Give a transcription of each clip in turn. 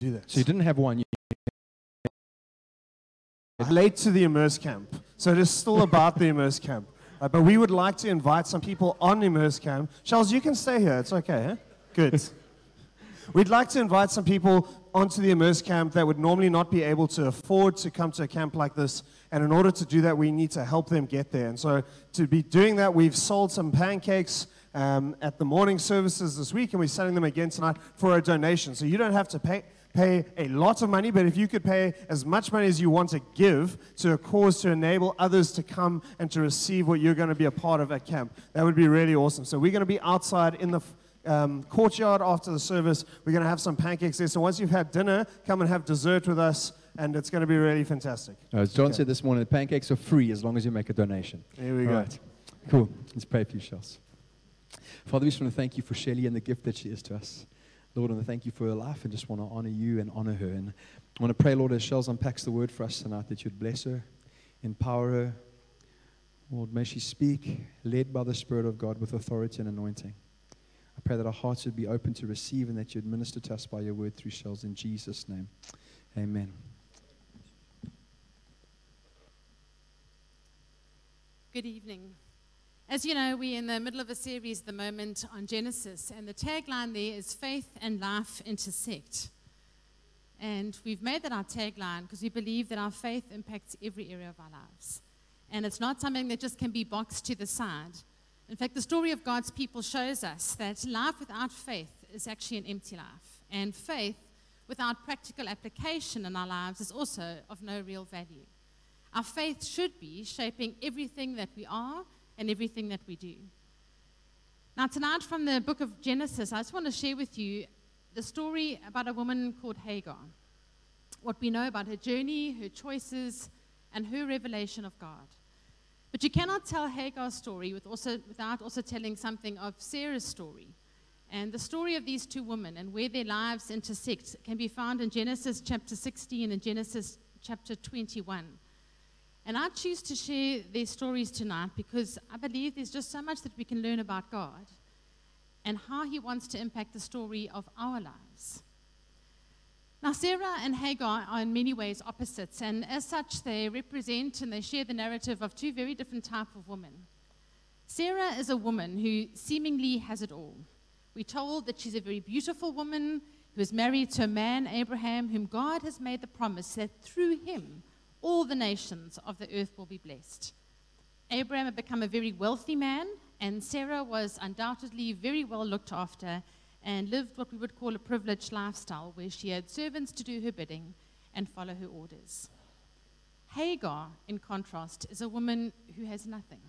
do that. So you didn't have one. You, late to the Immerse Camp. So it is still about the Immerse Camp. Uh, but we would like to invite some people on Immerse Camp. Charles, you can stay here. It's okay, huh? Good. We'd like to invite some people onto the Immerse Camp that would normally not be able to afford to come to a camp like this. And in order to do that, we need to help them get there. And so to be doing that, we've sold some pancakes um, at the morning services this week, and we're selling them again tonight for a donation. So you don't have to pay pay a lot of money, but if you could pay as much money as you want to give to a cause to enable others to come and to receive what you're going to be a part of at camp, that would be really awesome. So we're going to be outside in the um, courtyard after the service. We're going to have some pancakes there. So once you've had dinner, come and have dessert with us, and it's going to be really fantastic. As John Okay. said this morning, the pancakes are free as long as you make a donation. Here we All go. right. Cool. Let's pray for you, Charles. Father, we just want to thank you for Shelley and the gift that she is to us. Lord, I thank you for her life and just want to honor you and honor her. And I want to pray, Lord, as Shells unpacks the word for us tonight, that you'd bless her, empower her. Lord, may she speak, led by the Spirit of God with authority and anointing. I pray that our hearts would be open to receive and that you'd minister to us by your word through Shells. In Jesus' name, amen. Good evening. As you know, we're in the middle of a series at the moment on Genesis, and the tagline there is Faith and Life Intersect. And we've made that our tagline because we believe that our faith impacts every area of our lives. And it's not something that just can be boxed to the side. In fact, the story of God's people shows us that life without faith is actually an empty life. And faith without practical application in our lives is also of no real value. Our faith should be shaping everything that we are and everything that we do. Now, tonight from the book of Genesis, I just want to share with you the story about a woman called Hagar. What we know about her journey, her choices, and her revelation of God. But you cannot tell Hagar's story with also, without also telling something of Sarah's story. And the story of these two women and where their lives intersect can be found in Genesis chapter 16 and Genesis chapter 21. And I choose to share their stories tonight because I believe there's just so much that we can learn about God and how He wants to impact the story of our lives. Now, Sarah and Hagar are in many ways opposites, and as such, they represent and they share the narrative of two very different types of women. Sarah is a woman who seemingly has it all. We're told that she's a very beautiful woman who is married to a man, Abraham, whom God has made the promise that through him all the nations of the earth will be blessed. Abraham had become a very wealthy man, and Sarah was undoubtedly very well looked after and lived what we would call a privileged lifestyle, where she had servants to do her bidding and follow her orders. Hagar, in contrast, is a woman who has nothing.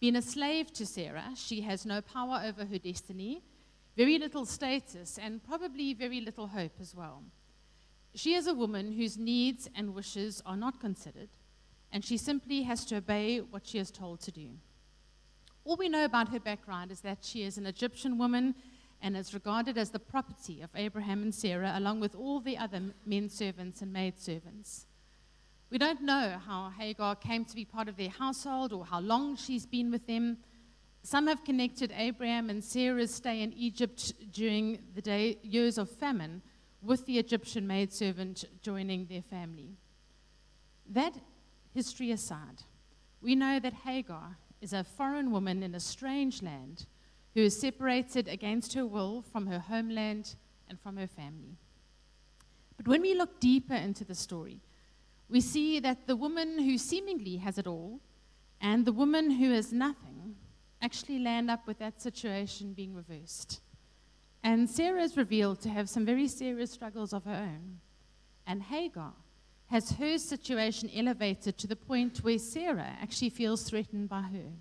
Being a slave to Sarah, she has no power over her destiny, very little status, and probably very little hope as well. She is a woman whose needs and wishes are not considered, and she simply has to obey what she is told to do. All we know about her background is that she is an Egyptian woman and is regarded as the property of Abraham and Sarah, along with all the other men servants and maid servants. We don't know how Hagar came to be part of their household or how long she's been with them. Some have connected Abraham and Sarah's stay in Egypt during the day, years of famine with the Egyptian maidservant joining their family. That history aside, we know that Hagar is a foreign woman in a strange land who is separated against her will from her homeland and from her family. But when we look deeper into the story, we see that the woman who seemingly has it all and the woman who has nothing actually land up with that situation being reversed. And Sarah is revealed to have some very serious struggles of her own. And Hagar has her situation elevated to the point where Sarah actually feels threatened by her.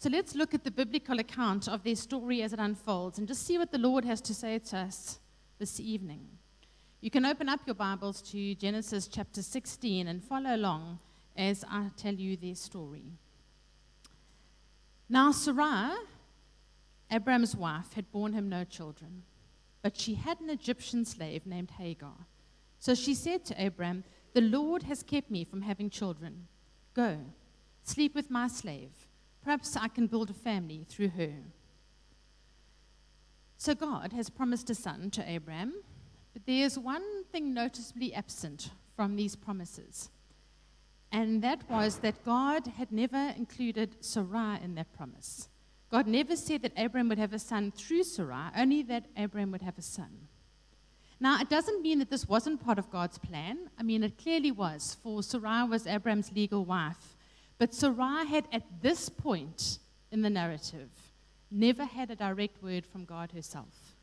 So let's look at the biblical account of their story as it unfolds and just see what the Lord has to say to us this evening. You can open up your Bibles to Genesis chapter 16 and follow along as I tell you their story. Now, Sarai, Abram's wife, had borne him no children, but she had an Egyptian slave named Hagar. So she said to Abram, The Lord has kept me from having children. Go, sleep with my slave. Perhaps I can build a family through her. So God has promised a son to Abram, But there's one thing noticeably absent from these promises, and that was that God had never included Sarai in that promise. God never said that Abraham would have a son through Sarai, only that Abraham would have a son. Now, it doesn't mean that this wasn't part of God's plan. I mean, it clearly was, for Sarai was Abraham's legal wife. But Sarai had, at this point in the narrative, never had a direct word from God herself.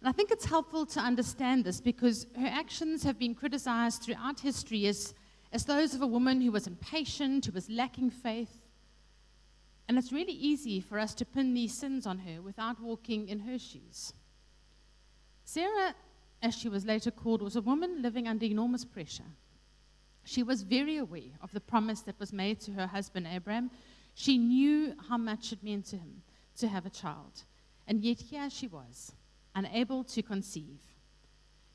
And I think it's helpful to understand this because her actions have been criticized throughout history as, as those of a woman who was impatient, who was lacking faith. And it's really easy for us to pin these sins on her without walking in her shoes. Sarah as she was later called, was a woman living under enormous pressure. She was very aware of the promise that was made to her husband Abraham. She knew how much it meant to him to have a child. And yet, here she was, unable to conceive.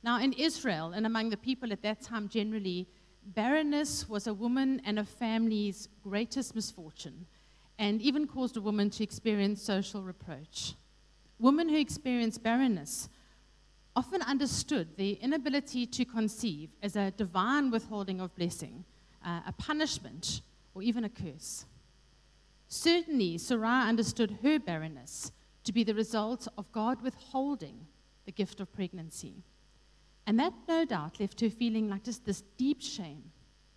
Now, in Israel and among the people at that time generally, barrenness was a woman and a family's greatest misfortune and even caused a woman to experience social reproach. Women who experienced barrenness often understood the inability to conceive as a divine withholding of blessing, uh, a punishment, or even a curse. Certainly, Sarai understood her barrenness to be the result of God withholding the gift of pregnancy. And that no doubt left her feeling like just this deep shame,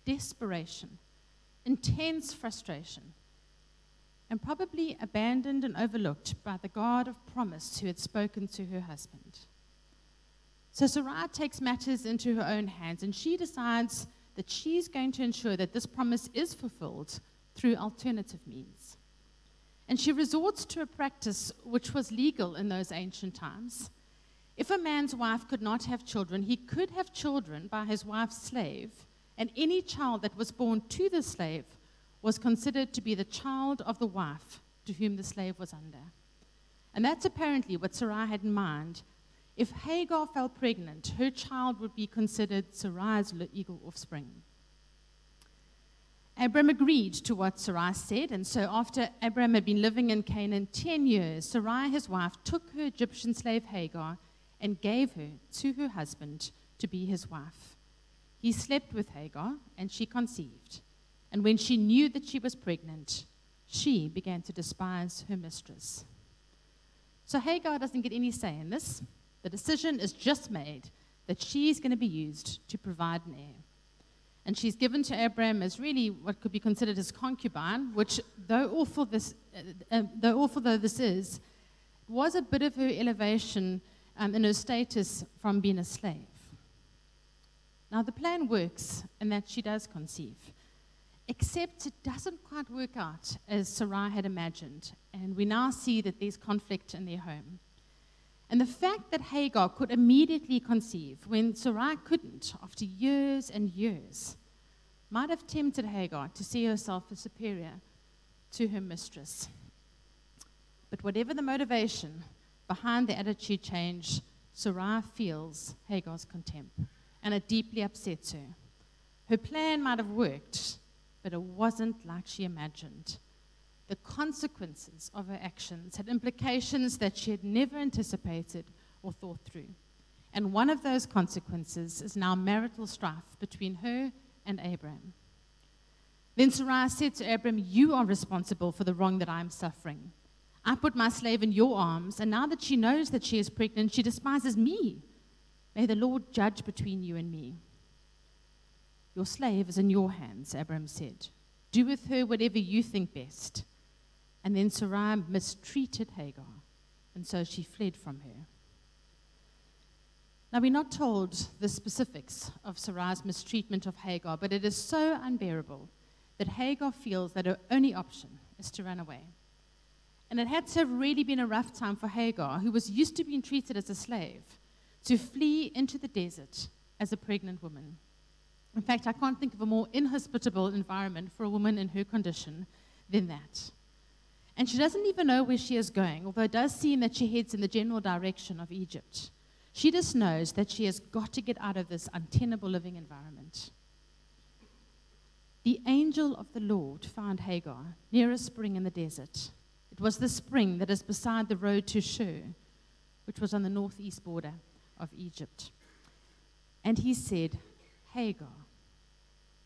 desperation, intense frustration, and probably abandoned and overlooked by the God of promise who had spoken to her husband. So Sarai takes matters into her own hands and she decides that she's going to ensure that this promise is fulfilled through alternative means. And she resorts to a practice which was legal in those ancient times. If a man's wife could not have children, he could have children by his wife's slave, and any child that was born to the slave was considered to be the child of the wife to whom the slave was under. And that's apparently what Sarai had in mind if Hagar fell pregnant, her child would be considered Sarai's legal offspring. Abram agreed to what Sarai said, and so after Abram had been living in Canaan 10 years, Sarai, his wife, took her Egyptian slave Hagar and gave her to her husband to be his wife. He slept with Hagar, and she conceived. And when she knew that she was pregnant, she began to despise her mistress. So Hagar doesn't get any say in this. The decision is just made that she's going to be used to provide an heir. And she's given to Abraham as really what could be considered his concubine, which, though awful, this, uh, uh, though, awful though this is, was a bit of her elevation um, in her status from being a slave. Now, the plan works in that she does conceive, except it doesn't quite work out as Sarai had imagined. And we now see that there's conflict in their home. And the fact that Hagar could immediately conceive when Sarai couldn't after years and years might have tempted Hagar to see herself as superior to her mistress. But whatever the motivation behind the attitude change, Sarai feels Hagar's contempt, and it deeply upsets her. Her plan might have worked, but it wasn't like she imagined the consequences of her actions had implications that she had never anticipated or thought through. And one of those consequences is now marital strife between her and Abram. Then Sarai said to Abram, You are responsible for the wrong that I am suffering. I put my slave in your arms, and now that she knows that she is pregnant, she despises me. May the Lord judge between you and me. Your slave is in your hands, Abram said. Do with her whatever you think best. And then Sarai mistreated Hagar, and so she fled from her. Now, we're not told the specifics of Sarai's mistreatment of Hagar, but it is so unbearable that Hagar feels that her only option is to run away. And it had to have really been a rough time for Hagar, who was used to being treated as a slave, to flee into the desert as a pregnant woman. In fact, I can't think of a more inhospitable environment for a woman in her condition than that. And she doesn't even know where she is going, although it does seem that she heads in the general direction of Egypt. She just knows that she has got to get out of this untenable living environment. The angel of the Lord found Hagar near a spring in the desert. It was the spring that is beside the road to Shur, which was on the northeast border of Egypt. And he said, Hagar,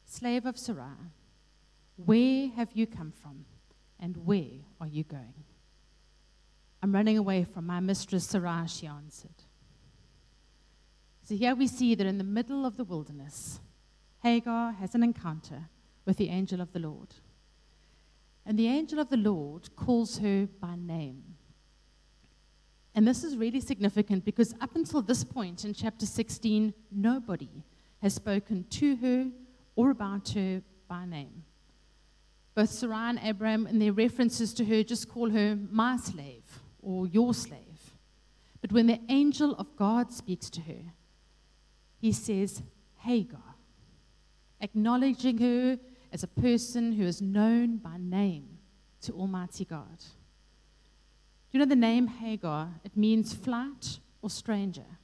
slave of Sarai, where have you come from and where are you going? I'm running away from my mistress Sarai, she answered. So here we see that in the middle of the wilderness, Hagar has an encounter with the angel of the Lord. And the angel of the Lord calls her by name. And this is really significant because up until this point in chapter 16, nobody has spoken to her or about her by name. Both Sarai and Abraham, in their references to her, just call her my slave or your slave. But when the angel of God speaks to her, he says, Hagar, acknowledging her as a person who is known by name to Almighty God. Do you know the name Hagar? It means flight or stranger.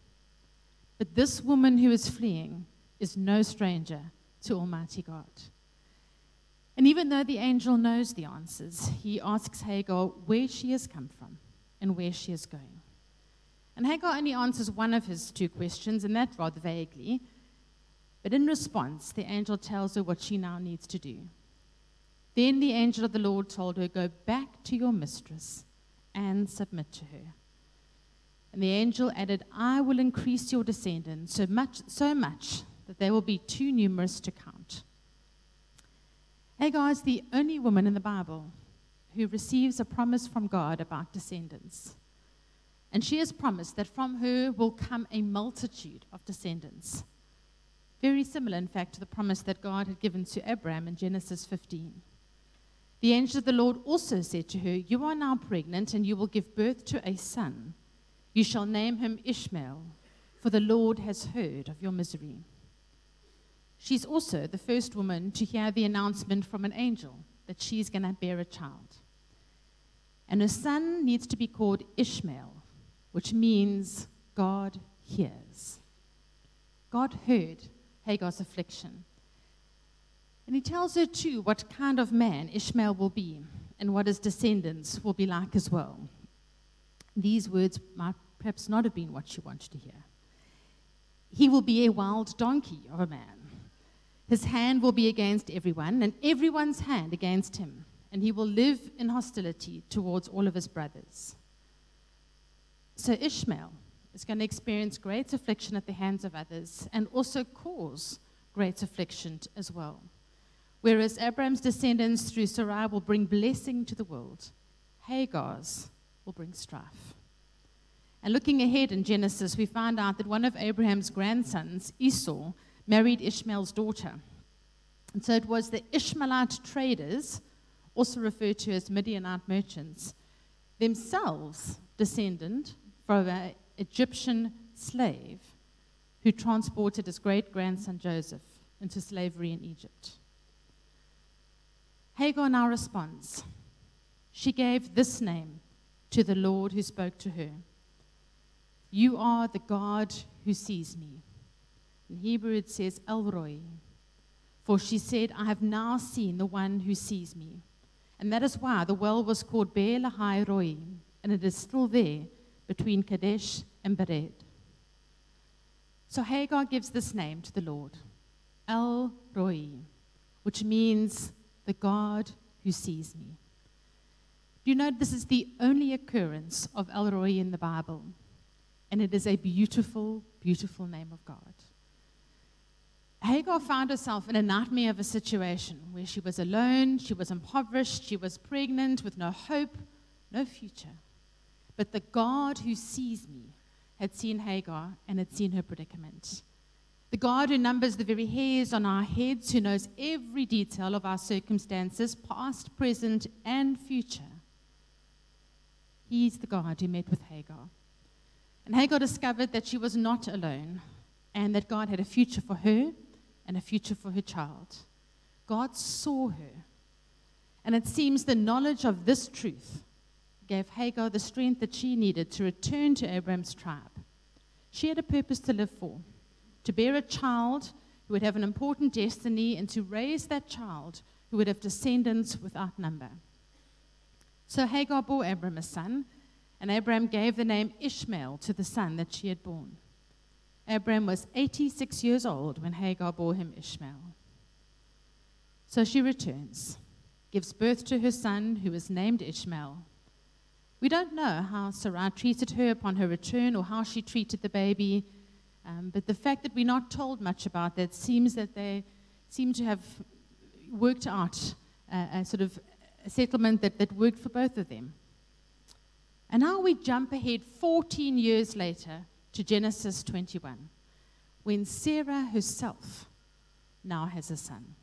But this woman who is fleeing is no stranger to Almighty God. And even though the angel knows the answers, he asks Hagar where she has come from and where she is going. And Hagar only answers one of his two questions, and that rather vaguely. But in response, the angel tells her what she now needs to do. Then the angel of the Lord told her, Go back to your mistress and submit to her. And the angel added, I will increase your descendants so much, so much that they will be too numerous to count. Hagar is the only woman in the Bible who receives a promise from God about descendants. And she has promised that from her will come a multitude of descendants. Very similar, in fact, to the promise that God had given to Abraham in Genesis 15. The angel of the Lord also said to her, You are now pregnant, and you will give birth to a son. You shall name him Ishmael, for the Lord has heard of your misery. She's also the first woman to hear the announcement from an angel that she's going to bear a child. And her son needs to be called Ishmael, which means God hears. God heard Hagar's affliction. And he tells her, too, what kind of man Ishmael will be and what his descendants will be like as well. These words might perhaps not have been what she wanted to hear. He will be a wild donkey of a man. His hand will be against everyone, and everyone's hand against him, and he will live in hostility towards all of his brothers. So Ishmael is going to experience great affliction at the hands of others and also cause great affliction as well. Whereas Abraham's descendants through Sarai will bring blessing to the world, Hagar's will bring strife. And looking ahead in Genesis, we find out that one of Abraham's grandsons, Esau, married Ishmael's daughter. And so it was the Ishmaelite traders, also referred to as Midianite merchants, themselves descended from an Egyptian slave who transported his great grandson Joseph into slavery in Egypt. Hagar now responds. She gave this name to the Lord who spoke to her You are the God who sees me. In Hebrew it says El Roi. For she said, I have now seen the one who sees me. And that is why the well was called Beer Lahai Roi, and it is still there between Kadesh and Bered. So Hagar gives this name to the Lord, El Roi, which means the God who sees me. Do you know this is the only occurrence of El Roi in the Bible? And it is a beautiful, beautiful name of God. Hagar found herself in a nightmare of a situation where she was alone, she was impoverished, she was pregnant with no hope, no future. But the God who sees me had seen Hagar and had seen her predicament. The God who numbers the very hairs on our heads, who knows every detail of our circumstances, past, present, and future. He's the God who met with Hagar. And Hagar discovered that she was not alone and that God had a future for her and a future for her child. God saw her. And it seems the knowledge of this truth gave Hagar the strength that she needed to return to Abraham's tribe. She had a purpose to live for to bear a child who would have an important destiny and to raise that child who would have descendants without number. So Hagar bore Abraham a son, and Abraham gave the name Ishmael to the son that she had borne. Abram was 86 years old when Hagar bore him Ishmael. So she returns, gives birth to her son, who is named Ishmael. We don't know how Sarah treated her upon her return or how she treated the baby, um, but the fact that we're not told much about that seems that they seem to have worked out a sort of a settlement that, that worked for both of them. And now we jump ahead 14 years later to Genesis 21, when Sarah herself now has a son.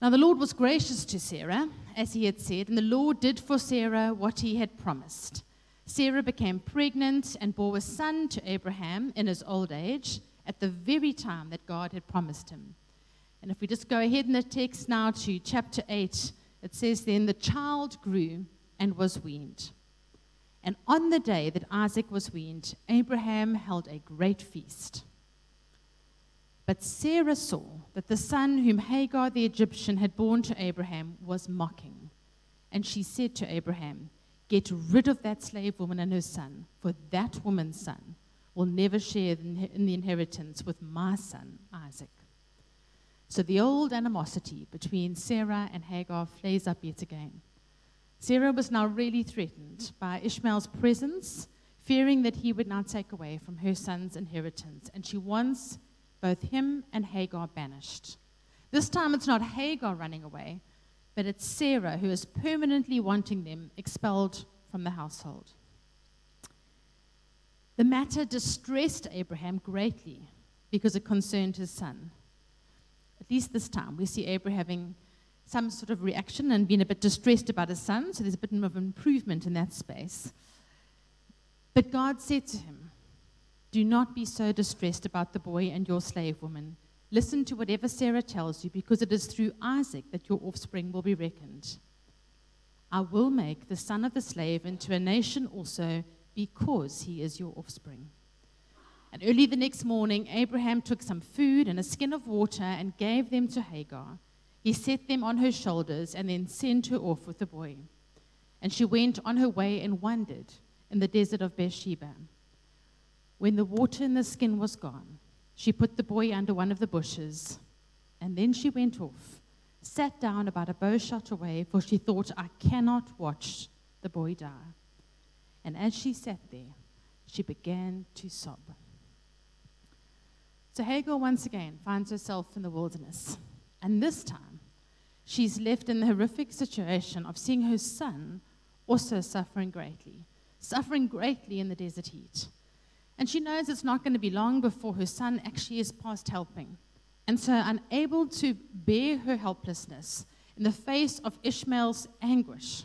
Now, the Lord was gracious to Sarah, as he had said, and the Lord did for Sarah what he had promised. Sarah became pregnant and bore a son to Abraham in his old age at the very time that God had promised him. And if we just go ahead in the text now to chapter 8, it says, Then the child grew and was weaned. And on the day that Isaac was weaned, Abraham held a great feast. But Sarah saw that the son whom Hagar the Egyptian had borne to Abraham was mocking. And she said to Abraham, Get rid of that slave woman and her son, for that woman's son will never share in the inheritance with my son Isaac. So the old animosity between Sarah and Hagar flares up yet again. Sarah was now really threatened by Ishmael's presence, fearing that he would now take away from her son's inheritance, and she wants both him and Hagar banished. This time it's not Hagar running away, but it's Sarah who is permanently wanting them expelled from the household. The matter distressed Abraham greatly because it concerned his son. At least this time, we see Abraham having some sort of reaction and being a bit distressed about his son, so there's a bit of improvement in that space. But God said to him, Do not be so distressed about the boy and your slave woman. Listen to whatever Sarah tells you, because it is through Isaac that your offspring will be reckoned. I will make the son of the slave into a nation also, because he is your offspring. And early the next morning, Abraham took some food and a skin of water and gave them to Hagar. He set them on her shoulders and then sent her off with the boy. And she went on her way and wandered in the desert of Beersheba. When the water in the skin was gone, she put the boy under one of the bushes, and then she went off, sat down about a bow shot away, for she thought, I cannot watch the boy die. And as she sat there, she began to sob. So Hagar once again finds herself in the wilderness. And this time, she's left in the horrific situation of seeing her son also suffering greatly, suffering greatly in the desert heat. And she knows it's not going to be long before her son actually is past helping. And so, unable to bear her helplessness in the face of Ishmael's anguish,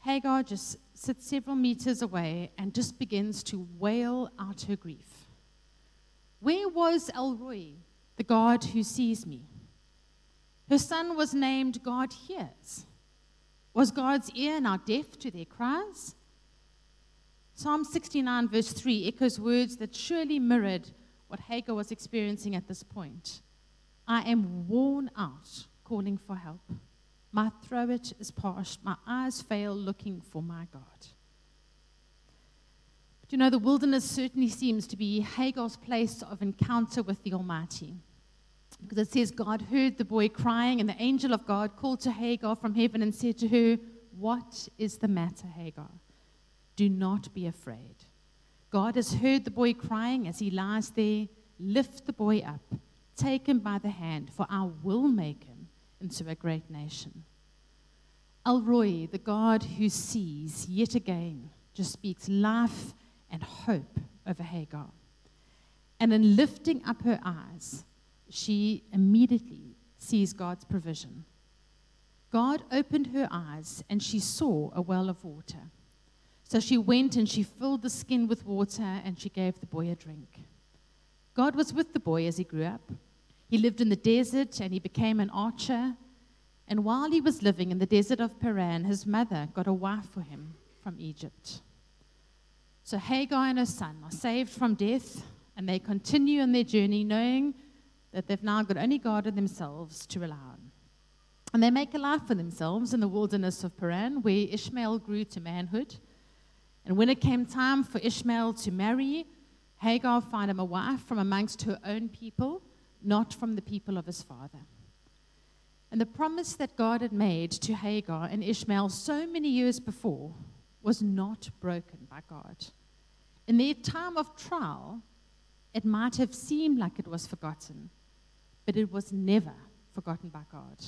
Hagar just sits several meters away and just begins to wail out her grief. Where was El Roi, the God who sees me? Her son was named God Hears. Was God's ear now deaf to their cries? Psalm 69, verse 3, echoes words that surely mirrored what Hagar was experiencing at this point. I am worn out calling for help. My throat is parched. My eyes fail looking for my God. But you know, the wilderness certainly seems to be Hagar's place of encounter with the Almighty. Because it says, God heard the boy crying, and the angel of God called to Hagar from heaven and said to her, What is the matter, Hagar? Do not be afraid. God has heard the boy crying as he lies there. Lift the boy up, take him by the hand, for I will make him into a great nation. El Roi, the God who sees, yet again just speaks life and hope over Hagar. And in lifting up her eyes, she immediately sees God's provision. God opened her eyes and she saw a well of water. So she went and she filled the skin with water and she gave the boy a drink. God was with the boy as he grew up. He lived in the desert and he became an archer. And while he was living in the desert of Paran, his mother got a wife for him from Egypt. So Hagar and her son are saved from death and they continue on their journey knowing that they've now got only God and themselves to rely on. And they make a life for themselves in the wilderness of Paran, where Ishmael grew to manhood. And when it came time for Ishmael to marry, Hagar found him a wife from amongst her own people, not from the people of his father. And the promise that God had made to Hagar and Ishmael so many years before was not broken by God. In their time of trial, it might have seemed like it was forgotten, but it was never forgotten by God.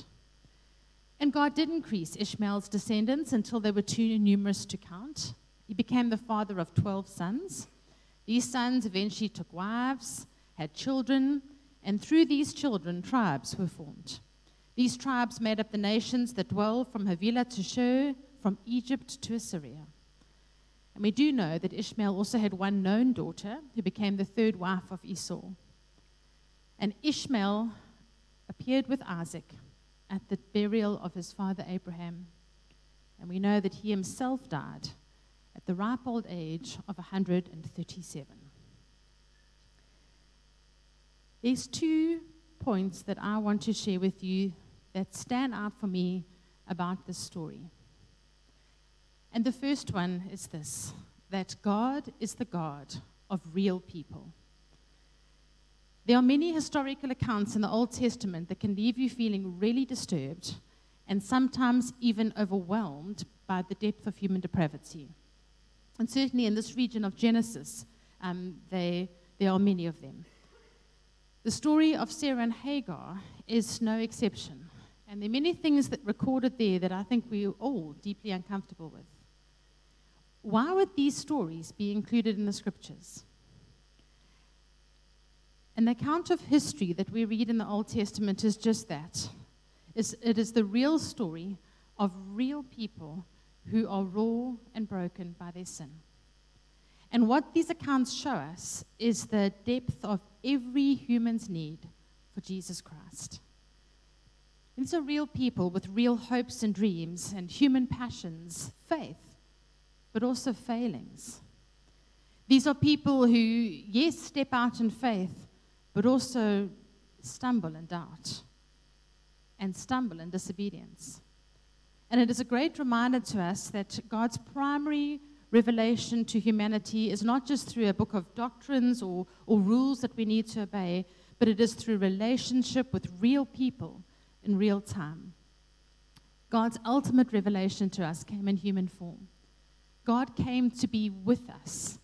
And God did increase Ishmael's descendants until they were too numerous to count. He became the father of 12 sons. These sons eventually took wives, had children, and through these children, tribes were formed. These tribes made up the nations that dwell from Havilah to Shur, from Egypt to Assyria. And we do know that Ishmael also had one known daughter who became the third wife of Esau. And Ishmael appeared with Isaac at the burial of his father Abraham. And we know that he himself died at the ripe old age of 137. There's two points that I want to share with you that stand out for me about this story. And the first one is this that God is the God of real people. There are many historical accounts in the Old Testament that can leave you feeling really disturbed and sometimes even overwhelmed by the depth of human depravity. And certainly in this region of Genesis, um, they, there are many of them. The story of Sarah and Hagar is no exception. And there are many things that recorded there that I think we're all deeply uncomfortable with. Why would these stories be included in the scriptures? An account of history that we read in the Old Testament is just that. it is the real story of real people who are raw and broken by their sin. And what these accounts show us is the depth of every human's need for Jesus Christ. These are real people with real hopes and dreams and human passions, faith, but also failings. These are people who, yes, step out in faith, but also stumble and doubt and stumble in disobedience. And it is a great reminder to us that God's primary revelation to humanity is not just through a book of doctrines or, or rules that we need to obey, but it is through relationship with real people in real time. God's ultimate revelation to us came in human form. God came to be with us,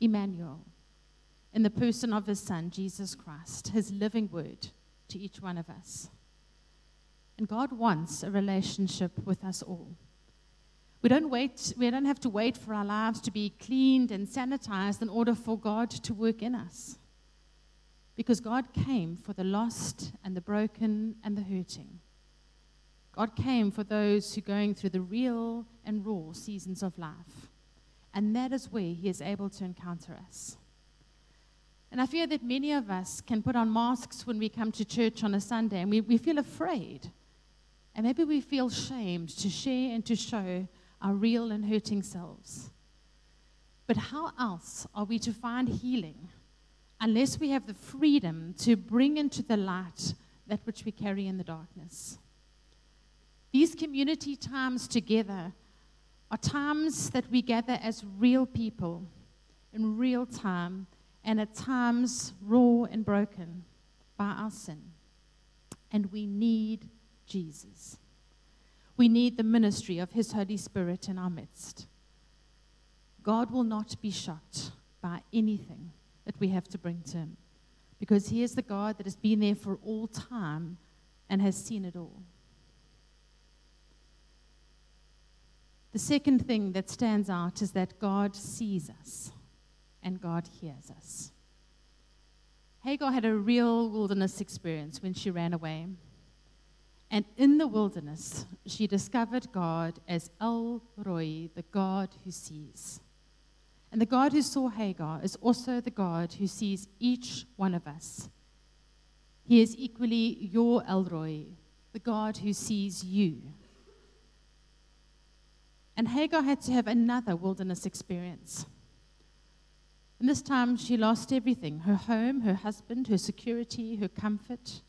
Emmanuel, in the person of his Son, Jesus Christ, his living word to each one of us. And God wants a relationship with us all. We don't wait, we don't have to wait for our lives to be cleaned and sanitized in order for God to work in us. Because God came for the lost and the broken and the hurting. God came for those who are going through the real and raw seasons of life. And that is where He is able to encounter us. And I fear that many of us can put on masks when we come to church on a Sunday and we, we feel afraid and maybe we feel shamed to share and to show our real and hurting selves. But how else are we to find healing unless we have the freedom to bring into the light that which we carry in the darkness? These community times together are times that we gather as real people in real time and at times raw and broken by our sin. And we need Jesus. We need the ministry of His Holy Spirit in our midst. God will not be shocked by anything that we have to bring to Him because He is the God that has been there for all time and has seen it all. The second thing that stands out is that God sees us and God hears us. Hagar had a real wilderness experience when she ran away. And in the wilderness, she discovered God as El Roi, the God who sees. And the God who saw Hagar is also the God who sees each one of us. He is equally your El Roi, the God who sees you. And Hagar had to have another wilderness experience. And this time she lost everything her home, her husband, her security, her comfort.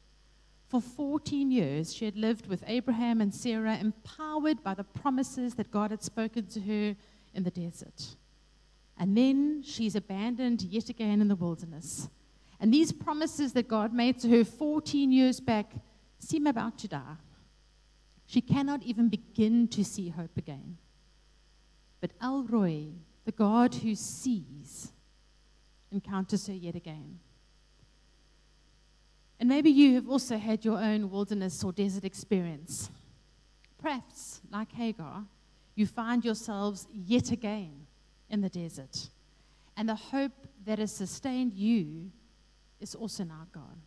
For 14 years, she had lived with Abraham and Sarah, empowered by the promises that God had spoken to her in the desert. And then she's abandoned yet again in the wilderness. And these promises that God made to her 14 years back seem about to die. She cannot even begin to see hope again. But El Roi, the God who sees, encounters her yet again. And maybe you have also had your own wilderness or desert experience. Perhaps, like Hagar, you find yourselves yet again in the desert. And the hope that has sustained you is also now gone.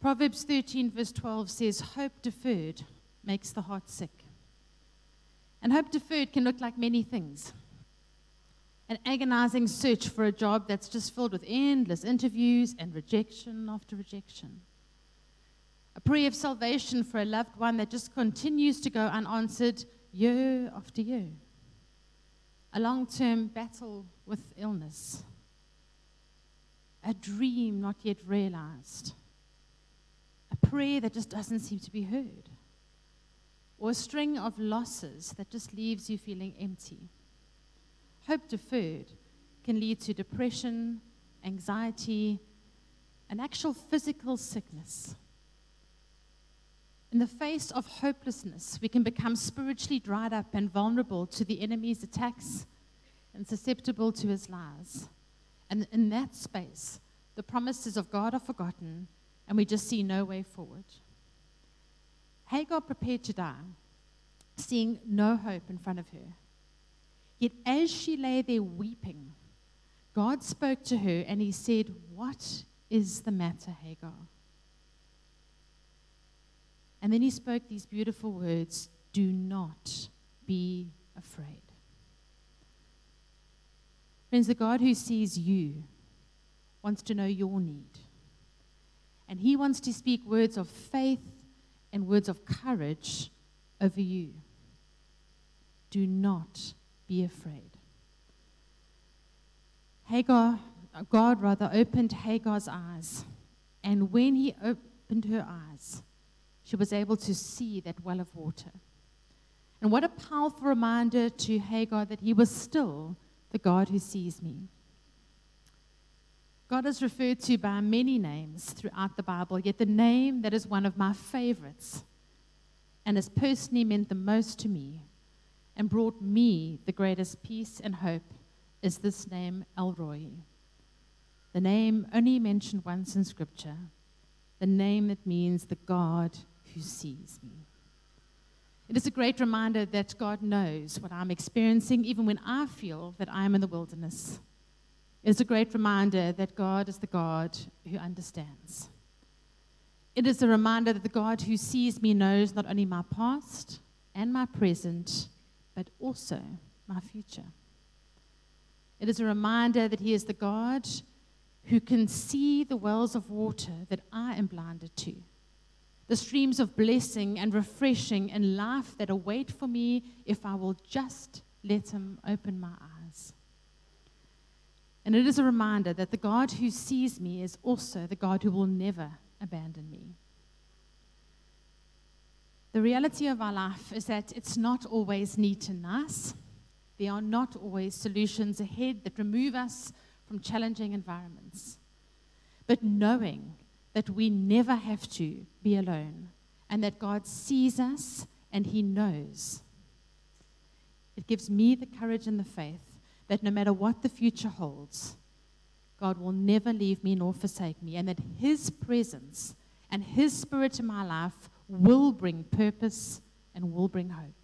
Proverbs 13, verse 12 says, Hope deferred makes the heart sick. And hope deferred can look like many things an agonizing search for a job that's just filled with endless interviews and rejection after rejection. A prayer of salvation for a loved one that just continues to go unanswered year after year. A long term battle with illness. A dream not yet realized. A prayer that just doesn't seem to be heard. Or a string of losses that just leaves you feeling empty hope deferred can lead to depression, anxiety, and actual physical sickness. In the face of hopelessness, we can become spiritually dried up and vulnerable to the enemy's attacks and susceptible to his lies. And in that space, the promises of God are forgotten and we just see no way forward. Hagar prepared to die, seeing no hope in front of her. Yet as she lay there weeping, God spoke to her and he said, What is the matter, Hagar? And then he spoke these beautiful words Do not be afraid. Friends, the God who sees you wants to know your need. And he wants to speak words of faith and words of courage over you. Do not be afraid. Hagar, God rather, opened Hagar's eyes. And when he opened her eyes, she was able to see that well of water. And what a powerful reminder to Hagar that he was still the God who sees me. God is referred to by many names throughout the Bible, yet the name that is one of my favorites and has personally meant the most to me and brought me the greatest peace and hope is this name, El Roi. The name only mentioned once in Scripture, the name that means the God who sees me. It is a great reminder that God knows what I'm experiencing, even when I feel that I'm in the wilderness. It is a great reminder that God is the God who understands. It is a reminder that the God who sees me knows not only my past and my present, but also my future. It is a reminder that He is the God who can see the wells of water that I am blinded to, the streams of blessing and refreshing and life that await for me if I will just let Him open my eyes. And it is a reminder that the God who sees me is also the God who will never abandon me. The reality of our life is that it's not always neat and nice. There are not always solutions ahead that remove us from challenging environments. But knowing that we never have to be alone and that God sees us and He knows, it gives me the courage and the faith that no matter what the future holds, God will never leave me nor forsake me, and that His presence and His Spirit in my life will bring purpose and will bring hope.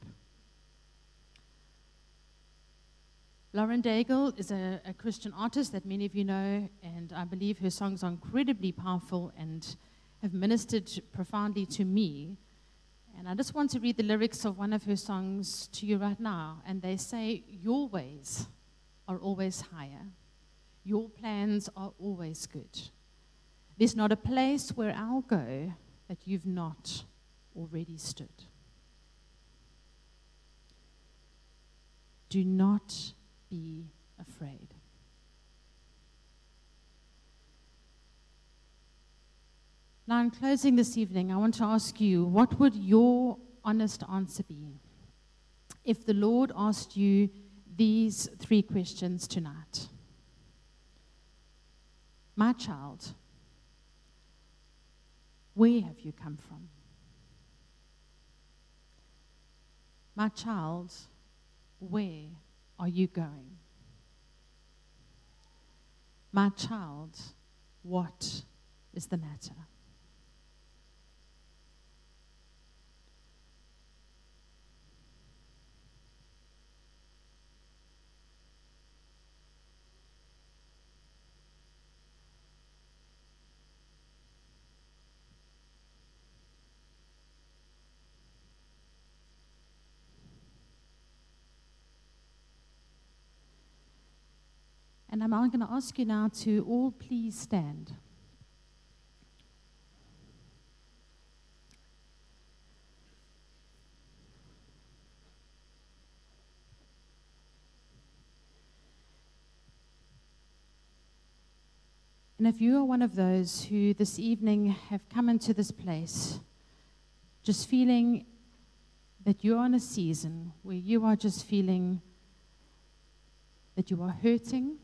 Lauren Daigle is a, a, Christian artist that many of you know, and I believe her songs are incredibly powerful and have ministered profoundly to me. And I just want to read the lyrics of one of her songs to you right now. And they say, Your ways are always higher, your plans are always good. There's not a place where I'll go that you've not already stood. Do not be afraid. Now, in closing this evening, I want to ask you what would your honest answer be if the Lord asked you these three questions tonight. My child, where have you come from? My child, where are you going? My child, what is the matter? And I'm going to ask you now to all please stand. And if you are one of those who this evening have come into this place just feeling that you're on a season where you are just feeling that you are hurting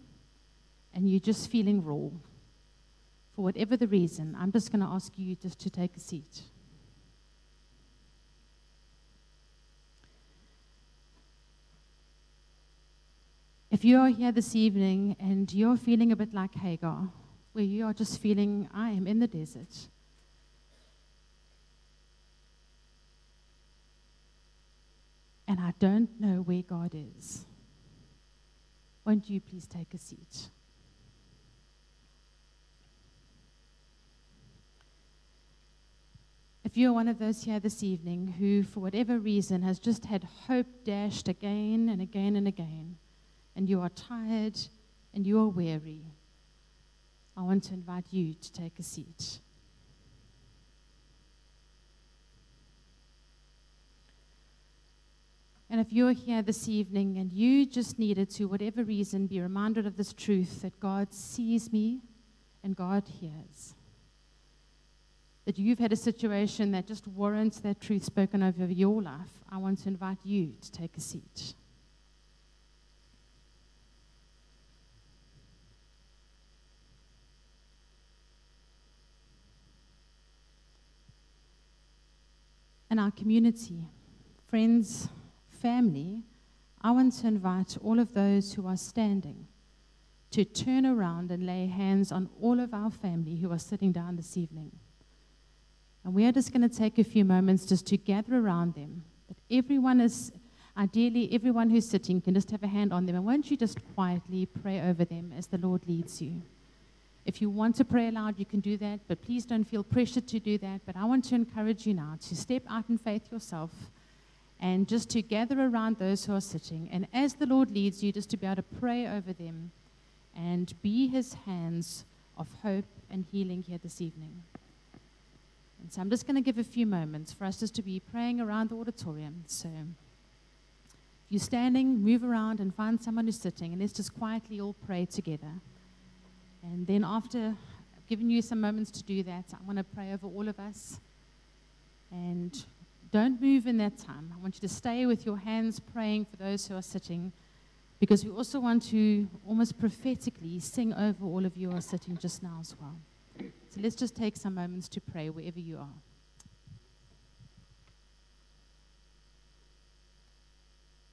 and you're just feeling raw, for whatever the reason, I'm just going to ask you just to take a seat. If you are here this evening and you're feeling a bit like Hagar, where you are just feeling, I am in the desert. And I don't know where God is. Won't you please take a seat? If you're one of those here this evening who, for whatever reason, has just had hope dashed again and again and again, and you are tired and you are weary, I want to invite you to take a seat. And if you're here this evening and you just needed to, whatever reason, be reminded of this truth that God sees me and God hears, that you've had a situation that just warrants that truth spoken over your life, I want to invite you to take a seat. And our community, friends, family, I want to invite all of those who are standing to turn around and lay hands on all of our family who are sitting down this evening. And we are just going to take a few moments just to gather around them. But everyone is, ideally, everyone who's sitting can just have a hand on them. And won't you just quietly pray over them as the Lord leads you? If you want to pray aloud, you can do that, but please don't feel pressured to do that. But I want to encourage you now to step out in faith yourself and just to gather around those who are sitting. And as the Lord leads you, just to be able to pray over them and be his hands of hope and healing here this evening. And so I'm just going to give a few moments for us just to be praying around the auditorium. So if you're standing, move around and find someone who's sitting, and let's just quietly all pray together. And then after giving you some moments to do that, I want to pray over all of us. And don't move in that time. I want you to stay with your hands praying for those who are sitting because we also want to almost prophetically sing over all of you who are sitting just now as well. So let's just take some moments to pray wherever you are.